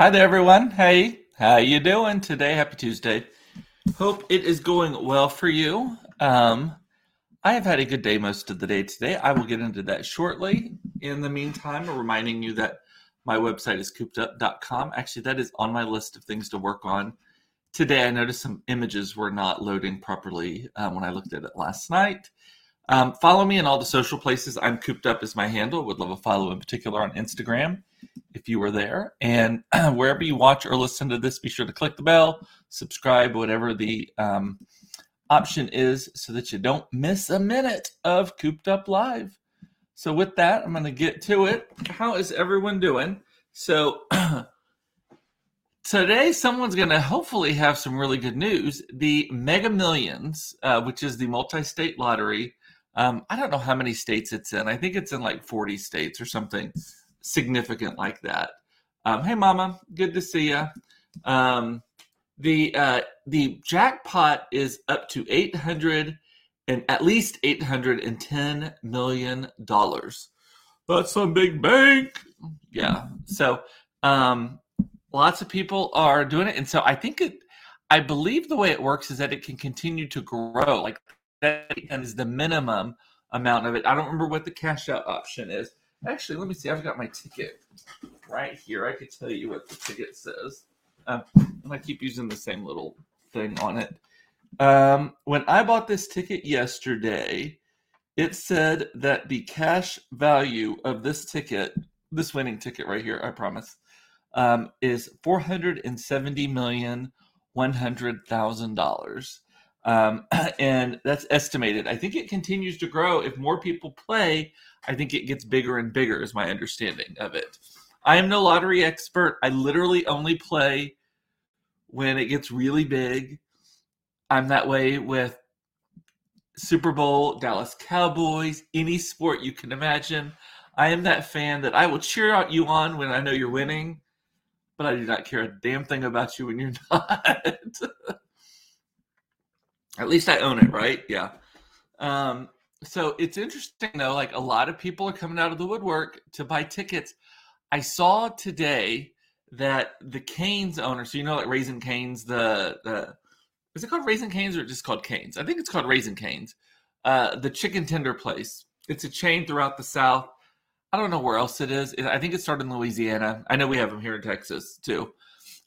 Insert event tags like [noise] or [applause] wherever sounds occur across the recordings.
Hi there, everyone. Hey, how are you doing today? Happy Tuesday. Hope it is going well for you. Um, I have had a good day most of the day today. I will get into that shortly. In the meantime, reminding you that my website is coopedup.com. Actually, that is on my list of things to work on today. I noticed some images were not loading properly um, when I looked at it last night. Um, follow me in all the social places. I'm cooped up as my handle. Would love a follow in particular on Instagram if you were there. And [clears throat] wherever you watch or listen to this, be sure to click the bell, subscribe, whatever the um, option is, so that you don't miss a minute of Cooped Up Live. So, with that, I'm going to get to it. How is everyone doing? So, [clears throat] today someone's going to hopefully have some really good news. The Mega Millions, uh, which is the multi state lottery, um, I don't know how many states it's in. I think it's in like 40 states or something significant like that. Um, hey, Mama, good to see you. Um, the uh, the jackpot is up to 800 and at least 810 million dollars. That's a big bank. Yeah. So um, lots of people are doing it, and so I think it. I believe the way it works is that it can continue to grow. Like that is the minimum amount of it. I don't remember what the cash out option is. Actually, let me see. I've got my ticket right here. I could tell you what the ticket says. Um, and I keep using the same little thing on it. Um, when I bought this ticket yesterday, it said that the cash value of this ticket, this winning ticket right here, I promise, um, is four hundred and seventy million one hundred thousand dollars. Um, [clears throat] and that's estimated. I think it continues to grow. If more people play, I think it gets bigger and bigger, is my understanding of it. I am no lottery expert. I literally only play when it gets really big. I'm that way with Super Bowl, Dallas Cowboys, any sport you can imagine. I am that fan that I will cheer out you on when I know you're winning, but I do not care a damn thing about you when you're [laughs] not. At least I own it, right? Yeah. Um, so it's interesting though, like a lot of people are coming out of the woodwork to buy tickets. I saw today that the Canes owner, so you know like Raising Cane's, the the is it called Raising Cane's or just called Canes? I think it's called Raising Cane's. Uh, the chicken tender place. It's a chain throughout the South. I don't know where else it is. I think it started in Louisiana. I know we have them here in Texas too.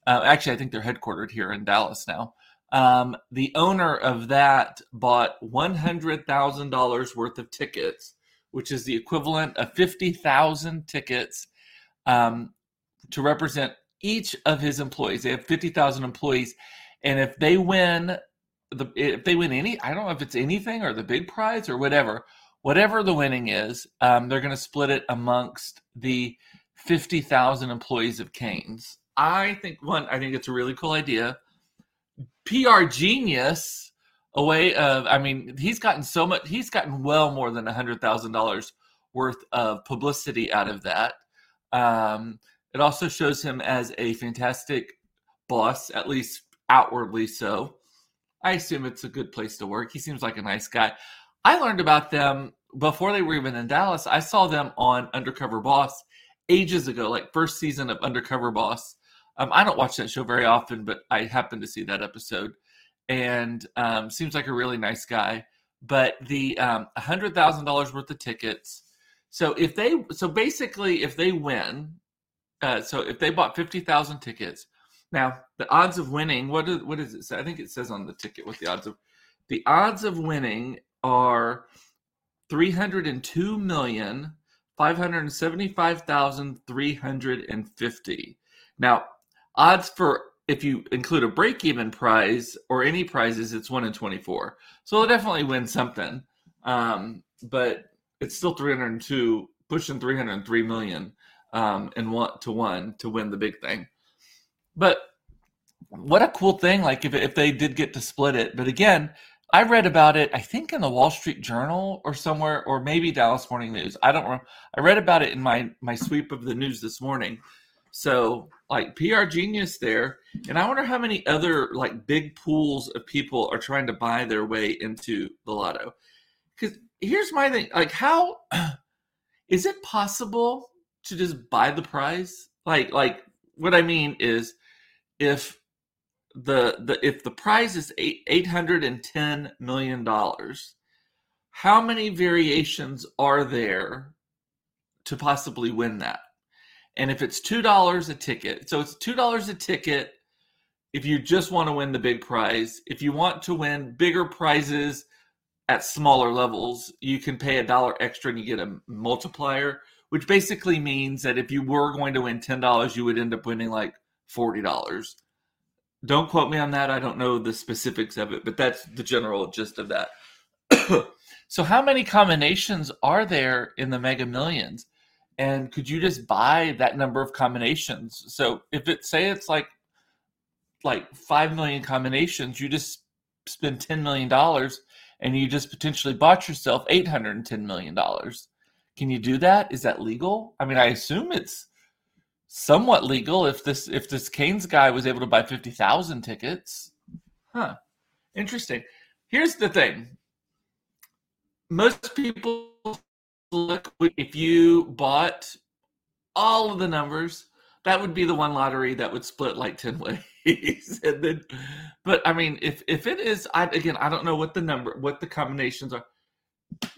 Uh, actually, I think they're headquartered here in Dallas now. Um, the owner of that bought $100,000 worth of tickets, which is the equivalent of 50,000 tickets um, to represent each of his employees. They have 50,000 employees. And if they win, the, if they win any, I don't know if it's anything or the big prize or whatever, whatever the winning is, um, they're going to split it amongst the 50,000 employees of Canes. I think one, I think it's a really cool idea. PR genius a way of I mean he's gotten so much he's gotten well more than a hundred thousand dollars worth of publicity out of that. Um, it also shows him as a fantastic boss, at least outwardly so. I assume it's a good place to work. He seems like a nice guy. I learned about them before they were even in Dallas. I saw them on Undercover Boss ages ago, like first season of Undercover Boss. Um, I don't watch that show very often, but I happened to see that episode, and um, seems like a really nice guy. But the um, hundred thousand dollars worth of tickets. So if they, so basically, if they win, uh, so if they bought fifty thousand tickets, now the odds of winning, what does it say? I think it says on the ticket what the odds of, the odds of winning are three hundred and two million five hundred seventy-five thousand three hundred and fifty. Now odds for if you include a break even prize or any prizes, it's one in 24. So they'll definitely win something. Um, but it's still 302, pushing 303 million um, and one to one to win the big thing. But what a cool thing! Like if if they did get to split it, but again, I read about it. I think in the Wall Street Journal or somewhere, or maybe Dallas Morning News. I don't. remember. I read about it in my my sweep of the news this morning. So like PR genius there. And I wonder how many other like big pools of people are trying to buy their way into the lotto. Because here's my thing like, how [clears throat] is it possible to just buy the prize? Like, like, what I mean is if the the if the prize is eight eight hundred and ten million dollars, how many variations are there to possibly win that? And if it's two dollars a ticket, so it's two dollars a ticket if you just want to win the big prize. If you want to win bigger prizes at smaller levels, you can pay a dollar extra and you get a multiplier, which basically means that if you were going to win ten dollars, you would end up winning like forty dollars. Don't quote me on that. I don't know the specifics of it, but that's the general gist of that. [coughs] so, how many combinations are there in the Mega Millions? And could you just buy that number of combinations? So, if it say it's like like five million combinations, you just spend ten million dollars, and you just potentially bought yourself eight hundred and ten million dollars. Can you do that? Is that legal? I mean, I assume it's somewhat legal if this if this Cane's guy was able to buy 50,000 tickets. Huh. Interesting. Here's the thing. Most people look if you bought all of the numbers, that would be the one lottery that would split like 10 ways. [laughs] and then but I mean if if it is I again I don't know what the number what the combinations are.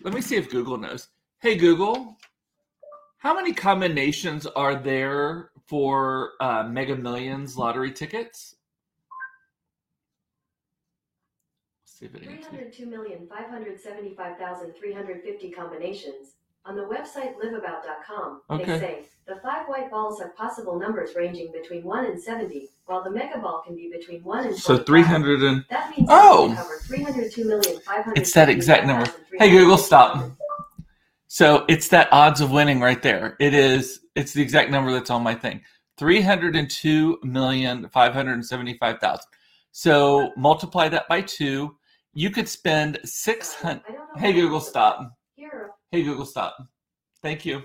Let me see if Google knows. Hey Google, how many combinations are there for uh, Mega Millions lottery tickets? see if it 302,575,350 combinations. On the website liveabout.com, okay. they say the five white balls have possible numbers ranging between 1 and 70, while the mega ball can be between 1 and So 300 and. That means oh! cover 302 It's that exact number. Hey, Google, stop. So it's that odds of winning right there. It is. It's the exact number that's on my thing. Three hundred and two million five hundred and seventy-five thousand. So multiply that by two. You could spend six hundred. Hey Google, stop. Hey Google, stop. Thank you.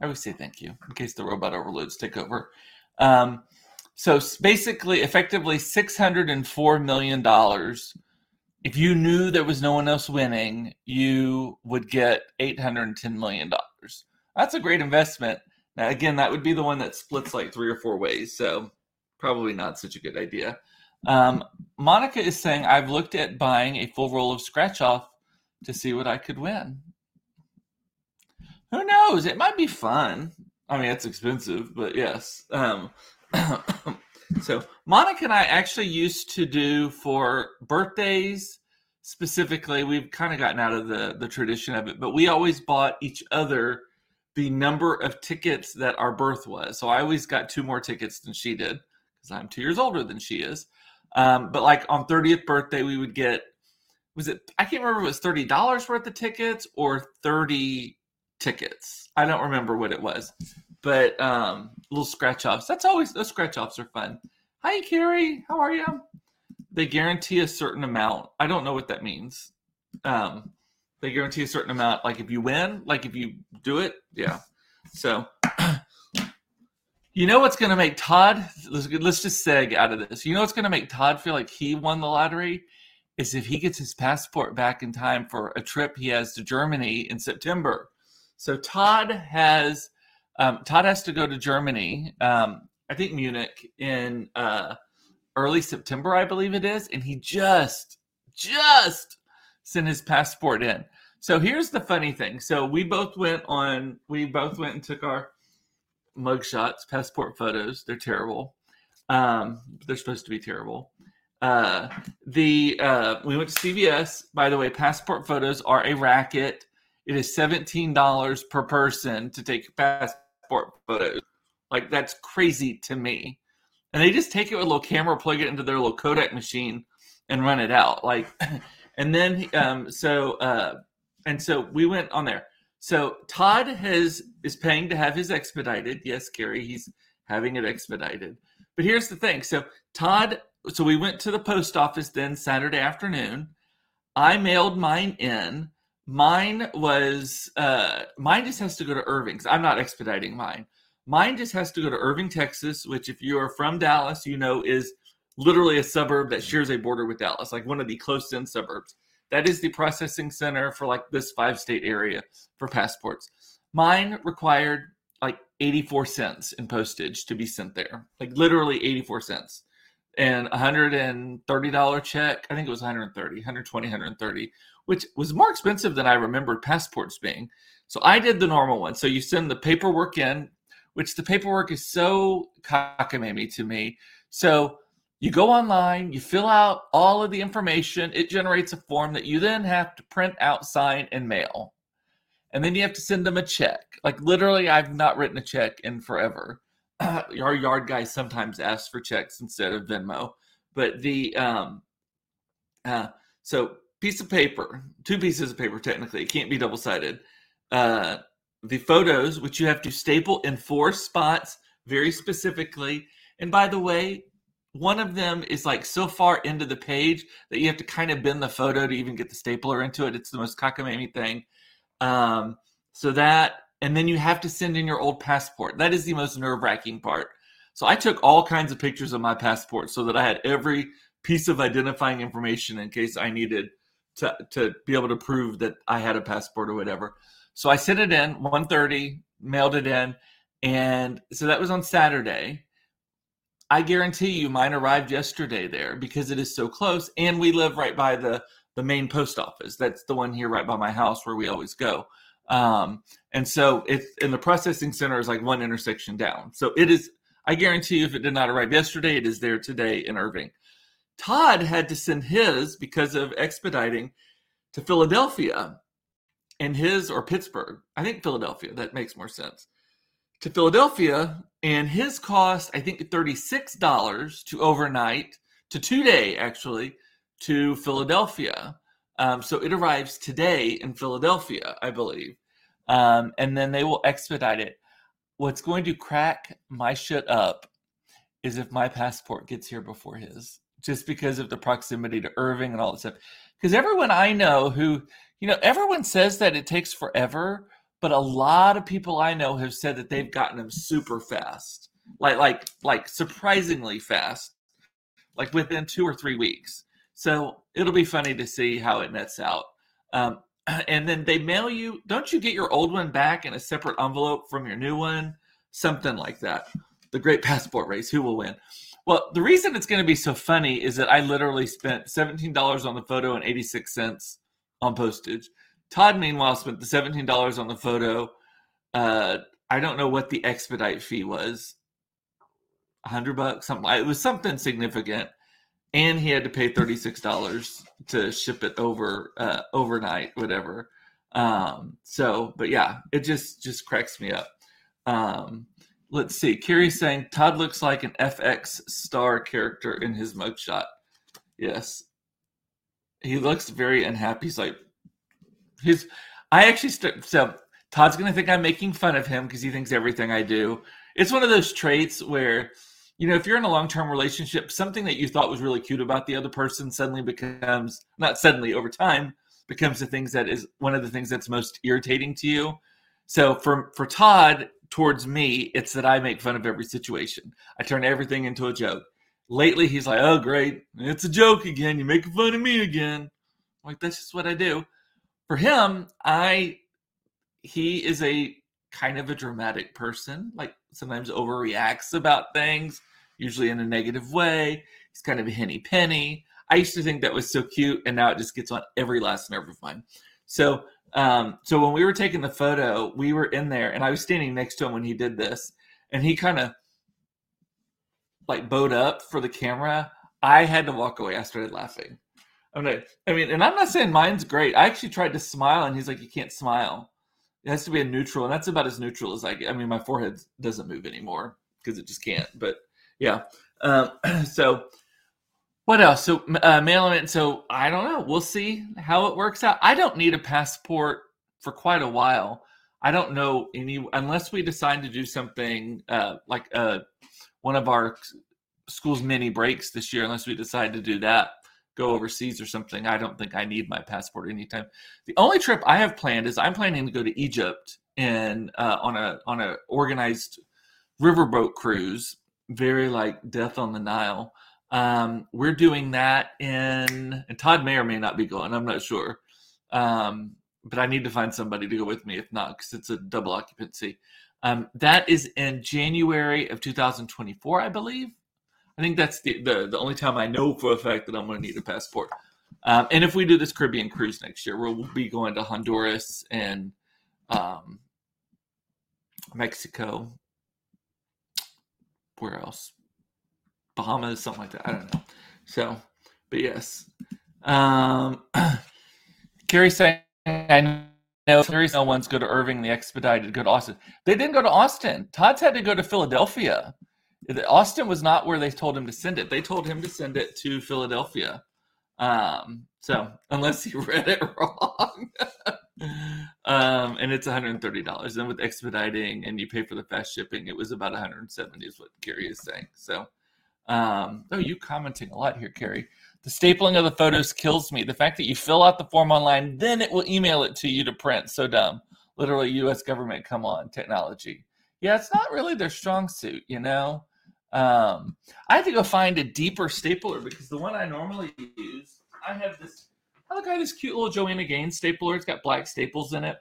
I always say thank you in case the robot overloads take over. Um, so basically, effectively, six hundred and four million dollars if you knew there was no one else winning, you would get $810 million. That's a great investment. Now, again, that would be the one that splits like three or four ways. So, probably not such a good idea. Um, Monica is saying, I've looked at buying a full roll of scratch off to see what I could win. Who knows? It might be fun. I mean, it's expensive, but yes. Um, [coughs] So Monica and I actually used to do for birthdays specifically. We've kind of gotten out of the the tradition of it, but we always bought each other the number of tickets that our birth was. So I always got two more tickets than she did because I'm two years older than she is. Um, but like on 30th birthday, we would get was it I can't remember if it was thirty dollars worth of tickets or 30 tickets. I don't remember what it was but um, little scratch offs. That's always those scratch offs are fun. Hi, Carrie. How are you? They guarantee a certain amount. I don't know what that means. Um, they guarantee a certain amount. Like if you win, like if you do it, yeah. So, [clears throat] you know what's going to make Todd? Let's, let's just seg out of this. You know what's going to make Todd feel like he won the lottery is if he gets his passport back in time for a trip he has to Germany in September. So Todd has um, Todd has to go to Germany, um, I think Munich, in uh, early September, I believe it is, and he just, just sent his passport in. So here's the funny thing. So we both went on, we both went and took our mug shots, passport photos. They're terrible. Um, they're supposed to be terrible. Uh, the uh, we went to CVS. By the way, passport photos are a racket. It is seventeen dollars per person to take passport photos. Like that's crazy to me. And they just take it with a little camera, plug it into their little Kodak machine, and run it out. Like, [clears throat] and then um, so uh, and so we went on there. So Todd has is paying to have his expedited. Yes, Gary, he's having it expedited. But here's the thing. So Todd, so we went to the post office then Saturday afternoon. I mailed mine in. Mine was uh, mine just has to go to Irving. I'm not expediting mine. Mine just has to go to Irving, Texas, which if you are from Dallas, you know is literally a suburb that shares a border with Dallas, like one of the close-in suburbs. That is the processing center for like this five-state area for passports. Mine required like 84 cents in postage to be sent there, like literally 84 cents. And $130 check, I think it was 130, 120, 130, which was more expensive than I remembered passports being. So I did the normal one. So you send the paperwork in, which the paperwork is so cockamamie to me. So you go online, you fill out all of the information, it generates a form that you then have to print out, sign, and mail. And then you have to send them a check. Like literally, I've not written a check in forever. [clears throat] Our yard guy sometimes asks for checks instead of Venmo. But the um uh so piece of paper, two pieces of paper technically, it can't be double sided. Uh the photos, which you have to staple in four spots very specifically. And by the way, one of them is like so far into the page that you have to kind of bend the photo to even get the stapler into it. It's the most cockamamie thing. Um, so that, and then you have to send in your old passport. That is the most nerve wracking part. So I took all kinds of pictures of my passport so that I had every piece of identifying information in case I needed to, to be able to prove that I had a passport or whatever. So I sent it in 1:30, mailed it in, and so that was on Saturday. I guarantee you mine arrived yesterday there because it is so close and we live right by the the main post office. That's the one here right by my house where we always go. Um, and so it's in the processing center is like one intersection down. So it is I guarantee you if it did not arrive yesterday, it is there today in Irving. Todd had to send his because of expediting to Philadelphia and his or Pittsburgh. I think Philadelphia, that makes more sense to Philadelphia, and his cost I think thirty six dollars to overnight to two day actually to Philadelphia. Um, so it arrives today in Philadelphia, I believe, um, and then they will expedite it. What's going to crack my shit up is if my passport gets here before his, just because of the proximity to Irving and all that stuff. Because everyone I know who, you know, everyone says that it takes forever but a lot of people I know have said that they've gotten them super fast, like like like surprisingly fast, like within two or three weeks. So it'll be funny to see how it nets out. Um, [clears throat] and then they mail you. Don't you get your old one back in a separate envelope from your new one? Something like that. The Great Passport Race. Who will win? Well, the reason it's going to be so funny is that I literally spent seventeen dollars on the photo and eighty six cents on postage. Todd, meanwhile, spent the seventeen dollars on the photo. Uh, I don't know what the expedite fee was 100 bucks, something. It was something significant, and he had to pay thirty six dollars to ship it over uh, overnight, whatever. Um, so, but yeah, it just just cracks me up. Um, let's see. Carrie's saying Todd looks like an FX star character in his mugshot. Yes, he looks very unhappy. He's like, his I actually st- so Todd's gonna think I'm making fun of him because he thinks everything I do. It's one of those traits where, you know, if you're in a long term relationship, something that you thought was really cute about the other person suddenly becomes not suddenly over time becomes the things that is one of the things that's most irritating to you. So for for Todd towards me, it's that I make fun of every situation. I turn everything into a joke. Lately, he's like, "Oh, great, it's a joke again. You're making fun of me again." I'm like that's just what I do for him, I he is a kind of a dramatic person, like sometimes overreacts about things, usually in a negative way. He's kind of a henny penny. I used to think that was so cute, and now it just gets on every last nerve of mine. So, um, so when we were taking the photo, we were in there, and I was standing next to him when he did this, and he kind of like bowed up for the camera. I had to walk away. I started laughing. I'm not, I mean, and I'm not saying mine's great. I actually tried to smile, and he's like, "You can't smile. It has to be a neutral." And that's about as neutral as I get. I mean, my forehead doesn't move anymore because it just can't. But yeah. Um, [clears throat] so what else? So uh, mail it. So I don't know. We'll see how it works out. I don't need a passport for quite a while. I don't know any unless we decide to do something uh, like uh, one of our school's mini breaks this year. Unless we decide to do that, go overseas or something, I don't think I need my passport anytime. The only trip I have planned is I'm planning to go to Egypt and uh, on a on a organized riverboat cruise, very like Death on the Nile. Um, we're doing that in, and Todd may or may not be going. I'm not sure, um, but I need to find somebody to go with me. If not, because it's a double occupancy. Um, that is in January of 2024, I believe. I think that's the, the, the only time I know for a fact that I'm going to need a passport. Um, and if we do this Caribbean cruise next year, we'll be going to Honduras and um, Mexico. Where else? Bahamas, something like that. I don't know. So, but yes. Um, [clears throat] Carrie saying, I know Carrie's no ones go to Irving, the expedited go to Austin. They didn't go to Austin. Todd's had to go to Philadelphia. Austin was not where they told him to send it. They told him to send it to Philadelphia. Um, so unless he [laughs] read it wrong, [laughs] um, and it's $130. And with expediting and you pay for the fast shipping, it was about 170 is what Gary is saying. So, um, oh, you commenting a lot here, Carrie. The stapling of the photos kills me. The fact that you fill out the form online, then it will email it to you to print. So dumb. Literally, U.S. government, come on, technology. Yeah, it's not really their strong suit, you know. Um, I had to go find a deeper stapler because the one I normally use, I have this. I look at this cute little Joanna Gaines stapler. It's got black staples in it.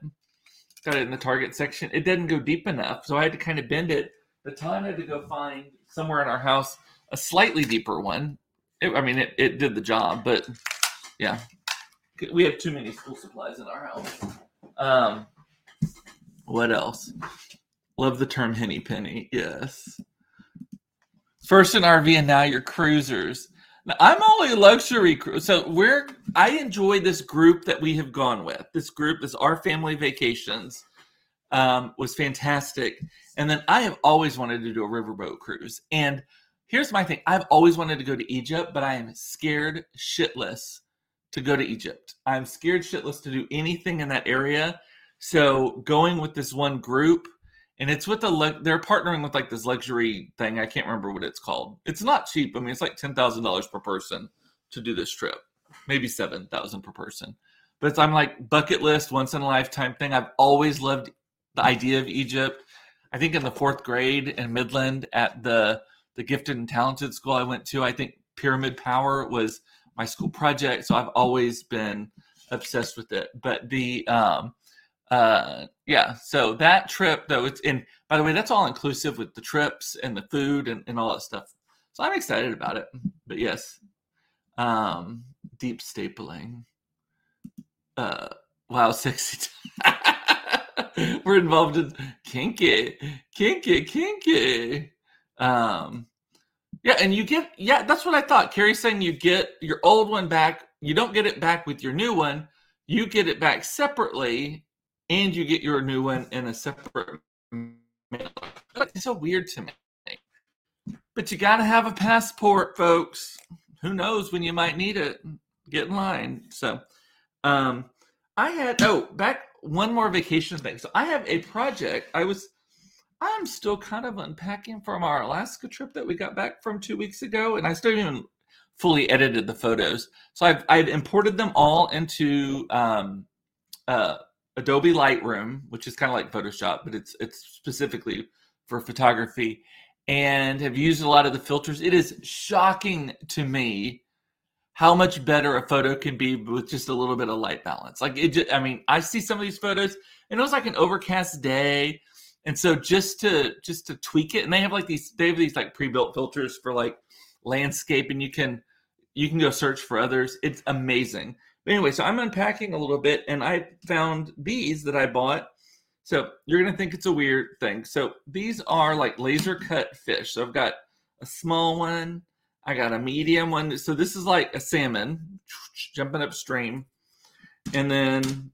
Got it in the Target section. It didn't go deep enough, so I had to kind of bend it. The time I had to go find somewhere in our house a slightly deeper one. It, I mean, it, it did the job, but yeah, we have too many school supplies in our house. Um, what else? Love the term henny penny. Yes. First an RV and now you're cruisers. Now, I'm only luxury cruise. So we're I enjoy this group that we have gone with. This group, this our family vacations, um, was fantastic. And then I have always wanted to do a riverboat cruise. And here's my thing: I've always wanted to go to Egypt, but I am scared shitless to go to Egypt. I'm scared shitless to do anything in that area. So going with this one group and it's with the they're partnering with like this luxury thing. I can't remember what it's called. It's not cheap. I mean, it's like ten thousand dollars per person to do this trip, maybe seven thousand per person. But it's, I'm like bucket list, once in a lifetime thing. I've always loved the idea of Egypt. I think in the fourth grade in Midland at the the gifted and talented school I went to, I think Pyramid Power was my school project. So I've always been obsessed with it. But the um, uh yeah so that trip though it's in by the way that's all inclusive with the trips and the food and, and all that stuff so i'm excited about it but yes um deep stapling uh wow [laughs] sexy [laughs] we're involved in kinky kinky kinky um yeah and you get yeah that's what i thought carrie's saying you get your old one back you don't get it back with your new one you get it back separately and you get your new one in a separate mail. It's so weird to me. But you got to have a passport, folks. Who knows when you might need it? Get in line. So, um, I had oh back one more vacation thing. So I have a project. I was I'm still kind of unpacking from our Alaska trip that we got back from two weeks ago, and I still haven't fully edited the photos. So I've I've imported them all into um, uh, Adobe Lightroom, which is kind of like Photoshop, but it's it's specifically for photography, and have used a lot of the filters. It is shocking to me how much better a photo can be with just a little bit of light balance. Like it, just, I mean, I see some of these photos, and it was like an overcast day, and so just to just to tweak it, and they have like these they have these like pre-built filters for like landscape, and you can you can go search for others. It's amazing But anyway, so I'm unpacking a little bit and I found these that I bought. So you're to think it's a weird thing. So these are like laser cut fish. So I've got a small one, I got a medium one. So this is like a salmon jumping upstream. And then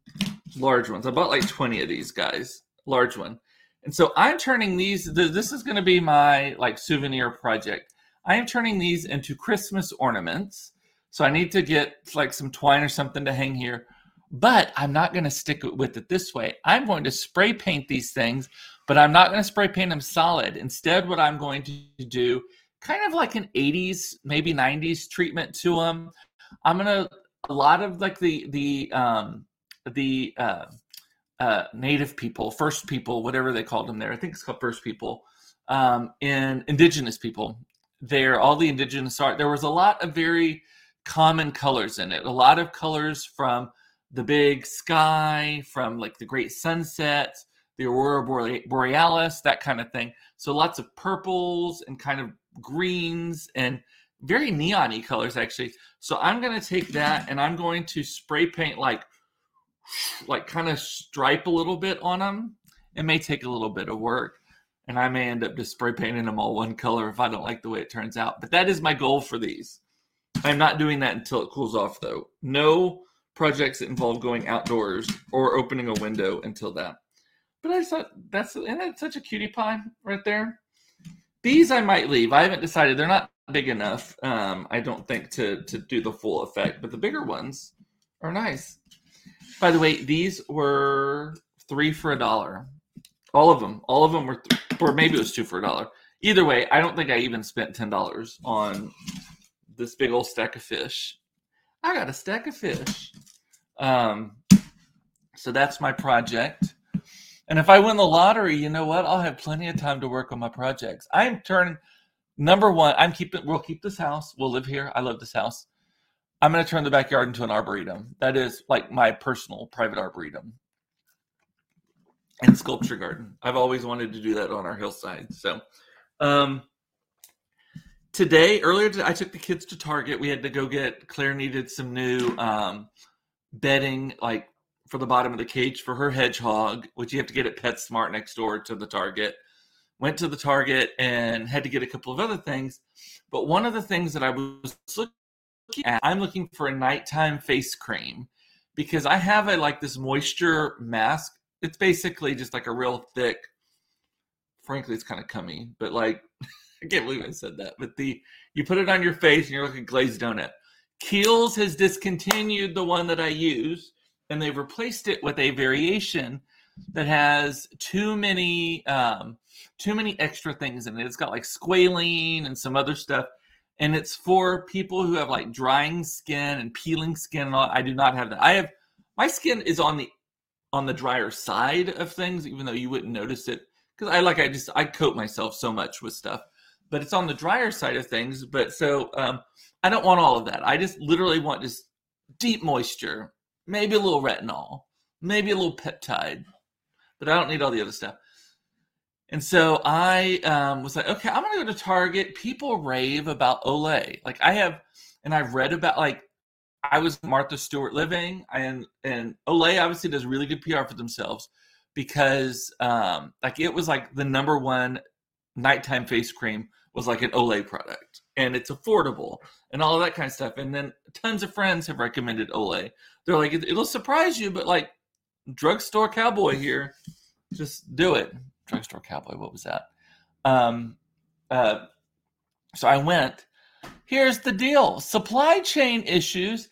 large ones. I bought like 20 of these guys, large one. And so I'm turning these, this is going to be my like souvenir project. I am turning these into Christmas ornaments. So I need to get like some twine or something to hang here. But I'm not going to stick with it this way. I'm going to spray paint these things, but I'm not going to spray paint them solid. Instead, what I'm going to do, kind of like an 80s, maybe 90s treatment to them. I'm going to a lot of like the the um the uh, uh, native people, first people, whatever they called them there. I think it's called first people, um, and indigenous people. There, all the indigenous art. There was a lot of very common colors in it. A lot of colors from the big sky, from like the great sunsets, the aurora borealis, that kind of thing. So lots of purples and kind of greens and very neony colors actually. So I'm going to take that and I'm going to spray paint like like kind of stripe a little bit on them. It may take a little bit of work and I may end up just spray painting them all one color if I don't like the way it turns out. But that is my goal for these. I'm not doing that until it cools off though. No projects that involve going outdoors or opening a window until that. But I thought that's and that's such a cutie pie right there. These I might leave. I haven't decided. They're not big enough. Um, I don't think to to do the full effect. But the bigger ones are nice. By the way, these were three for a dollar. All of them. All of them were, th- or maybe it was two for a dollar. Either way, I don't think I even spent ten dollars on this big old stack of fish. I got a stack of fish. Um, so that's my project. And if I win the lottery, you know what? I'll have plenty of time to work on my projects. I'm turning number one. I'm keeping. We'll keep this house. We'll live here. I love this house. I'm going to turn the backyard into an arboretum. That is like my personal private arboretum and sculpture garden. I've always wanted to do that on our hillside. So, um, today earlier today, I took the kids to Target. We had to go get Claire needed some new um, bedding, like for the bottom of the cage for her hedgehog, which you have to get at PetSmart next door to the Target. Went to the Target and had to get a couple of other things. But one of the things that I was looking at, I'm looking for a nighttime face cream because I have a like this moisture mask. It's basically just like a real thick, frankly, it's kind of cummy, but like [laughs] I can't believe I said that. But the you put it on your face and you're like a glazed donut. Kiehl's has discontinued the one that I use and they've replaced it with a variation that has too many um, too many extra things in it. It's got like squalene and some other stuff, and it's for people who have like drying skin and peeling skin. And all. I do not have that. I have my skin is on the on the drier side of things, even though you wouldn't notice it because I like I just I coat myself so much with stuff, but it's on the drier side of things. But so um, I don't want all of that. I just literally want just deep moisture maybe a little retinol, maybe a little peptide, but I don't need all the other stuff. And so I um, was like, okay, I'm gonna go to Target. People rave about Olay. Like I have, and I've read about like I was Martha Stewart living, and and Olay obviously does really good PR for themselves because um, like it was like the number one nighttime face cream was like an Olay product, and it's affordable and all of that kind of stuff. And then tons of friends have recommended Olay they're like, it'll surprise you, but like drugstore cowboy here, just do it. Drugstore cowboy, what was that? Um, uh, so I went. Here's the deal: supply chain issues.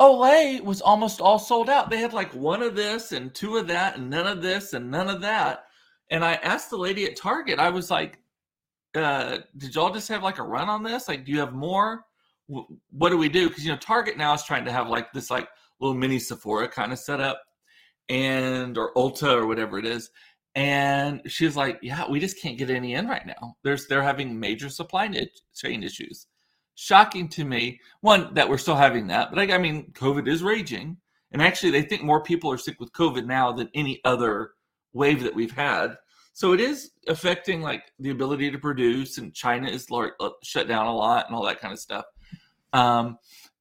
Olay was almost all sold out. They had like one of this and two of that and none of this and none of that. And I asked the lady at Target, I was like, uh, did y'all just have like a run on this? Like, do you have more? what do we do? Because you know, Target now is trying to have like this like little mini Sephora kind of setup, and or Ulta or whatever it is. And she was like, "Yeah, we just can't get any in right now. There's they're having major supply chain issues." Shocking to me, one that we're still having that, but I, I mean, COVID is raging, and actually, they think more people are sick with COVID now than any other wave that we've had. So it is affecting like the ability to produce, and China is uh, shut down a lot and all that kind of stuff. Um,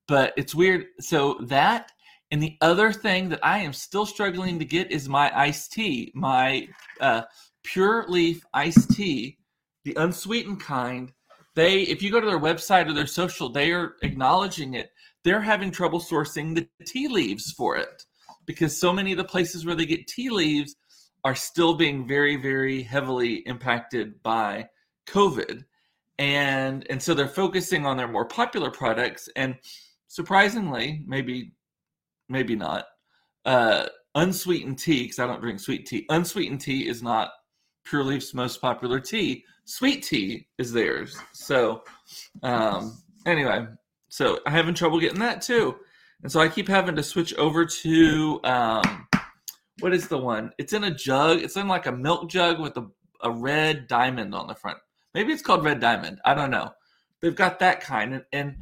but it's weird. So that and the other thing that I am still struggling to get is my iced tea, my uh, pure leaf iced tea, the unsweetened kind. They, if you go to their website or their social, they are acknowledging it. They're having trouble sourcing the tea leaves for it because so many of the places where they get tea leaves are still being very, very heavily impacted by COVID and and so they're focusing on their more popular products and surprisingly maybe maybe not. Uh unsweetened tea because i don't drink sweet tea. Unsweetened tea is not pure leaf's most popular tea. Sweet tea is theirs. So um anyway so i'm having trouble getting that too. And so i keep having to switch over to um what is the one? It's in a jug. It's in like a milk jug with a, a red diamond on the front. Maybe it's called Red Diamond. I don't know. They've got that kind, and, and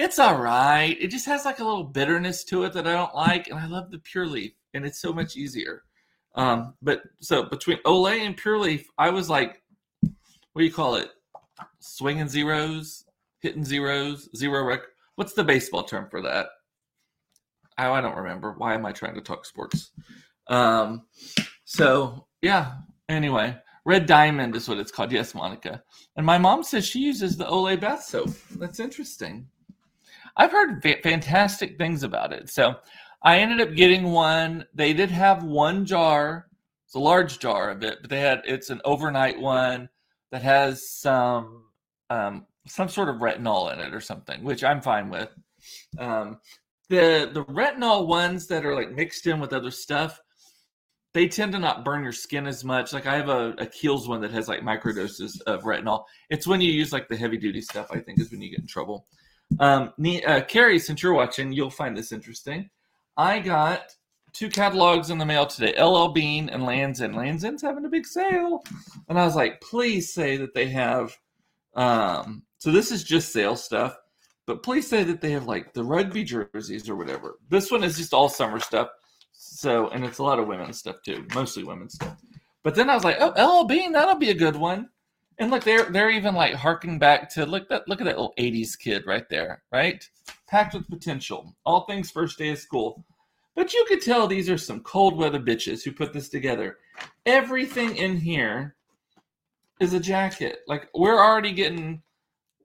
it's all right. It just has like a little bitterness to it that I don't like, and I love the pure leaf, and it's so much easier. Um, but so between Olay and Pure Leaf, I was like, what do you call it? Swinging zeros, hitting zeros, zero rec. What's the baseball term for that? Oh, I don't remember. Why am I trying to talk sports? Um, so yeah. Anyway, Red Diamond is what it's called. Yes, Monica. And my mom says she uses the Olay bath soap. That's interesting. I've heard fa- fantastic things about it. So I ended up getting one. They did have one jar. It's a large jar of it, but they had it's an overnight one that has some um, some sort of retinol in it or something, which I'm fine with. Um, the the retinol ones that are like mixed in with other stuff, they tend to not burn your skin as much. Like I have a, a Kiehl's one that has like microdoses of retinol. It's when you use like the heavy duty stuff, I think, is when you get in trouble. Um, uh, Carrie, since you're watching, you'll find this interesting. I got two catalogs in the mail today LL Bean and Lands End. Lands End's having a big sale. And I was like, please say that they have. Um, so this is just sale stuff, but please say that they have like the rugby jerseys or whatever. This one is just all summer stuff. So, and it's a lot of women's stuff too, mostly women's stuff. But then I was like, oh, LL Bean, that'll be a good one. And look, they're they're even like harking back to look that look at that little '80s kid right there, right? Packed with potential. All things first day of school. But you could tell these are some cold weather bitches who put this together. Everything in here is a jacket. Like we're already getting.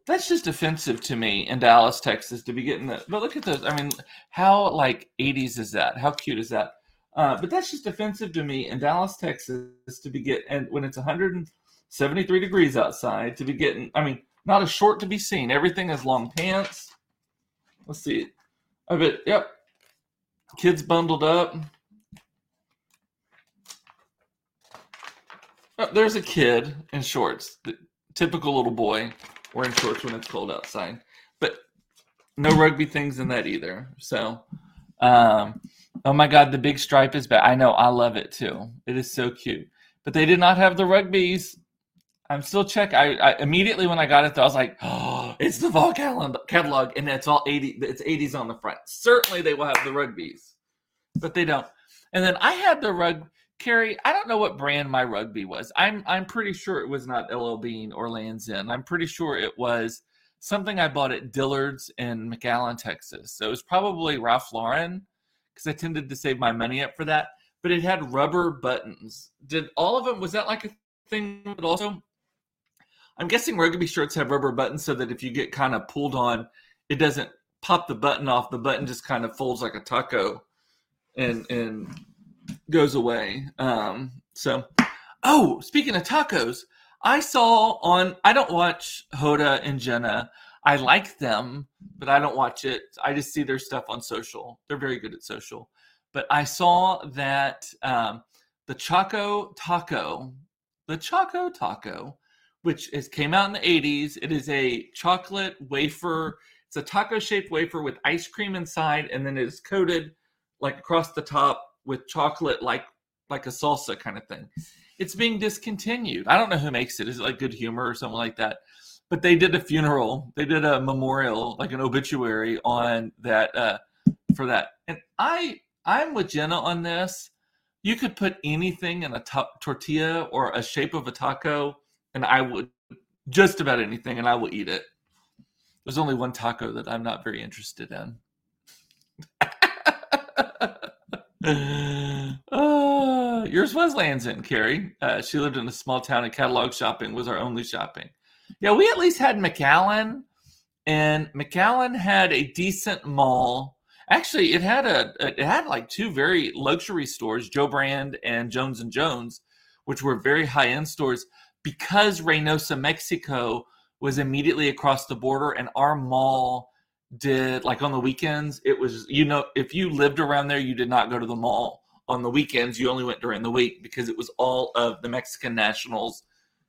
That's just offensive to me in Dallas, Texas, to be getting that. But look at those. I mean, how like '80s is that? How cute is that? Uh, but that's just offensive to me in Dallas, Texas, to be get and when it's 100 73 degrees outside to be getting, I mean, not a short to be seen. Everything is long pants. Let's see. I bet, yep. Kids bundled up. Oh, there's a kid in shorts. The typical little boy wearing shorts when it's cold outside. But no rugby things in that either. So, um, oh my God, the big stripe is back. I know, I love it too. It is so cute. But they did not have the rugbies. I'm still check. I, I, immediately when I got it, though, I was like, "Oh, it's the fall catalog, and it's all 80. It's 80s on the front. Certainly, they will have the rugbies, but they don't." And then I had the rug. Carrie, I don't know what brand my rugby was. I'm I'm pretty sure it was not LL Bean or Lands End. I'm pretty sure it was something I bought at Dillard's in McAllen, Texas. So it was probably Ralph Lauren because I tended to save my money up for that. But it had rubber buttons. Did all of them? Was that like a thing? But also, I'm guessing rugby shirts have rubber buttons so that if you get kind of pulled on, it doesn't pop the button off. The button just kind of folds like a taco and and goes away. Um, so, oh, speaking of tacos, I saw on. I don't watch Hoda and Jenna. I like them, but I don't watch it. I just see their stuff on social. They're very good at social. But I saw that um, the Choco Taco, the Choco Taco which is came out in the 80s. It is a chocolate wafer. It's a taco shaped wafer with ice cream inside, and then it is coated like across the top with chocolate, like like a salsa kind of thing. It's being discontinued. I don't know who makes it. Is it like Good Humor or something like that? But they did a funeral. They did a memorial, like an obituary on that uh, for that. And I I'm with Jenna on this. You could put anything in a to- tortilla or a shape of a taco and I would just about anything, and I will eat it. There's only one taco that I'm not very interested in. uh, [laughs] yours was Lands End, Carrie. Uh, she lived in a small town, and catalog shopping was our only shopping. Yeah, we at least had McAllen, and McAllen had a decent mall. Actually, it had a it had like two very luxury stores, Joe Brand and Jones and Jones, which were very high end stores because Reynosa, Mexico was immediately across the border and our mall did like on the weekends it was you know if you lived around there you did not go to the mall on the weekends. You only went during the week because it was all of the Mexican nationals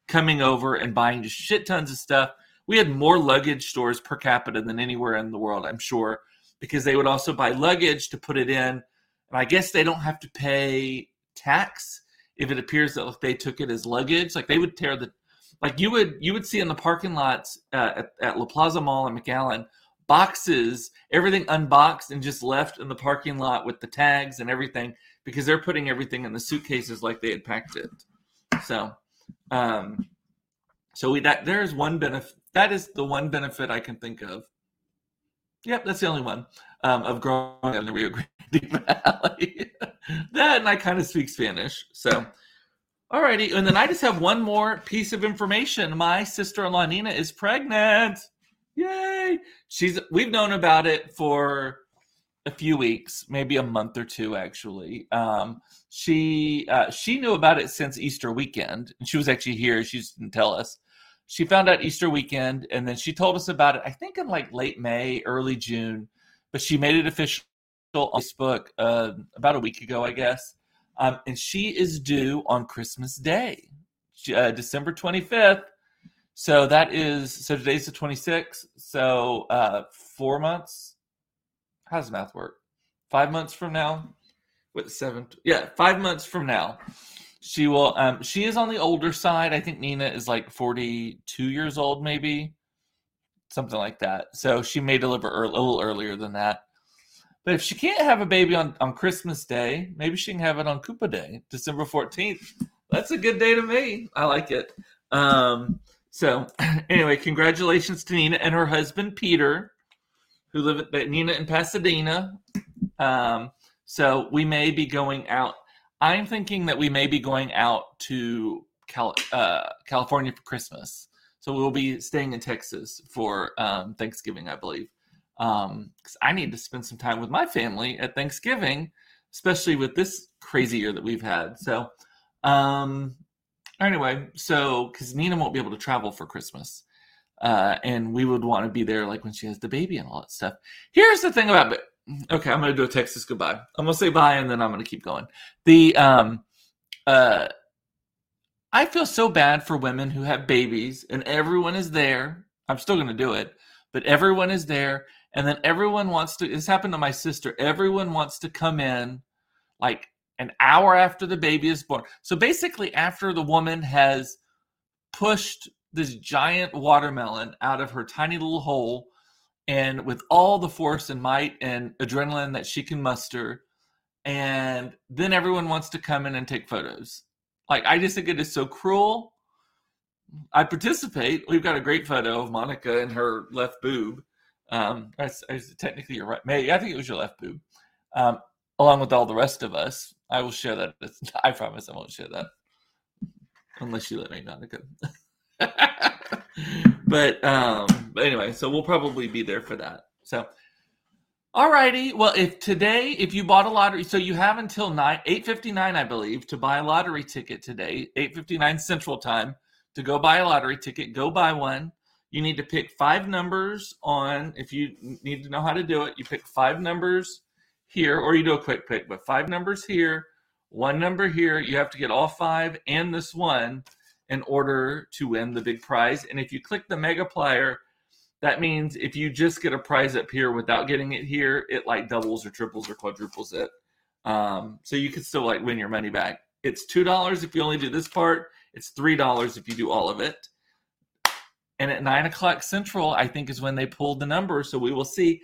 coming over and buying just shit tons of stuff. We had more luggage stores per capita than anywhere in the world i'm sure because they would also buy luggage to put it in. And i guess they don't have to pay tax if it appears that like, they took it as luggage, like they would tear the, like you would you would see in the parking lots uh, at, at La Plaza Mall in McAllen boxes, everything unboxed and just left in the parking lot with the tags and everything because they're putting everything in the suitcases like they had packed it. So, um, so we that there is one benefit. That is the one benefit I can think of. Yep, that's the only one um, of growing up in the Rio Grande [laughs] Valley. that and I kind of speak Spanish, so. Alrighty, and then I just have one more piece of information. My sister-in-law Nina is pregnant. Yay! She's we've known about it for a few weeks, maybe a month or two actually. Um, she uh, she knew about it since Easter weekend, and she was actually here. She just didn't tell us. She found out Easter weekend, and then she told us about it. I think in like late May, early June, but she made it official on Facebook uh, about a week ago, I guess. Um, and she is due on Christmas Day, uh, December 25th. So that is, so today's the 26th. So uh, four months. How does math work? Five months from now? What, seven? Yeah, five months from now. She will, um, she is on the older side. I think Nina is like 42 years old, maybe something like that. So she may deliver a little earlier than that. But if she can't have a baby on, on Christmas Day, maybe she can have it on Koopa Day, December 14th. That's a good day to me. I like it. Um, so, [clears throat] anyway, congratulations to Nina and her husband, Peter, who live at Nina in Pasadena. Um, so, we may be going out. I'm thinking that we may be going out to Cal- uh, California for Christmas. So, we'll be staying in Texas for um, Thanksgiving, I believe. Um because i need to spend some time with my family at thanksgiving especially with this crazy year that we've had. So um anyway so because nina won't be able to travel for christmas uh and we would want to be there like when she has the baby and all that stuff. Here's the thing about it. Okay i'm gonna do a texas goodbye. I'm gonna say bye and then i'm gonna keep going. The um uh i feel so bad for women who have babies and everyone is there. I'm still gonna do it but everyone is there and then everyone wants to this happened to my sister everyone wants to come in like an hour after the baby is born. So basically after the woman has pushed this giant watermelon out of her tiny little hole and with all the force and might and adrenaline that she can muster and then everyone wants to come in and take photos like i just think it is so cruel i participate we've got a great photo of monica and her left boob um, I, I, technically, you're right. May I think it was your left boob, um, along with all the rest of us. I will share that. I promise I won't share that unless you let me, Monica. [laughs] but um, but anyway, so we'll probably be there for that. So, alrighty. Well, if today, if you bought a lottery, so you have until nine eight fifty nine, I believe, to buy a lottery ticket today, eight fifty nine Central Time, to go buy a lottery ticket. Go buy one. You need to pick five numbers on, if you need to know how to do it, you pick five numbers here, or you do a quick pick, but five numbers here, one number here. You have to get all five and this one in order to win the big prize. And if you click the mega Megaplier, that means if you just get a prize up here without getting it here, it like doubles or triples or quadruples it. Um, so you could still like win your money back. It's two dollars if you only do this part. It's three dollars if you do all of it. And at nine o'clock central, I think is when they pulled the number. So we will see.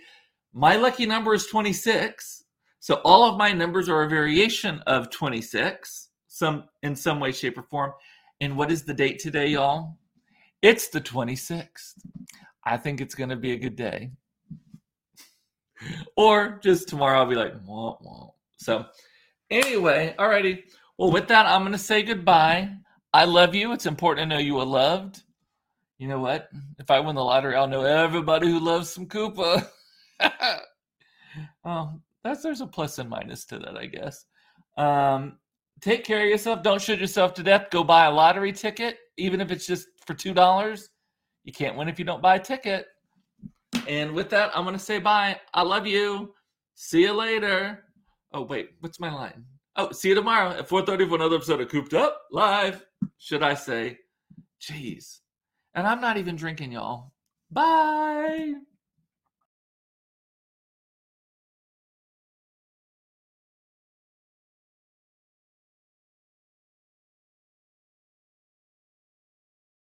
My lucky number is 26. So all of my numbers are a variation of 26, some in some way, shape, or form. And what is the date today, y'all? It's the 26th. I think it's going to be a good day. or just tomorrow, I'll be like, wah, wah. So, anyway, alrighty. Well, with that, I'm going to say goodbye. I love you. It's important to know you are loved you know what? If I win the lottery, I'll know everybody who loves some Koopa. [laughs] oh, that's there's a plus and minus to that, I guess. Um, take care of yourself. Don't shoot yourself to death. Go buy a lottery ticket, even if it's just for two dollars. You can't win if you don't buy a ticket. And with that, I'm gonna say bye. I love you. See you later. Oh wait, what's my line? Oh, see you tomorrow at 4:30 for another episode of Cooped Up Live. Should I say? Jeez. And I'm not even drinking, y'all. Bye.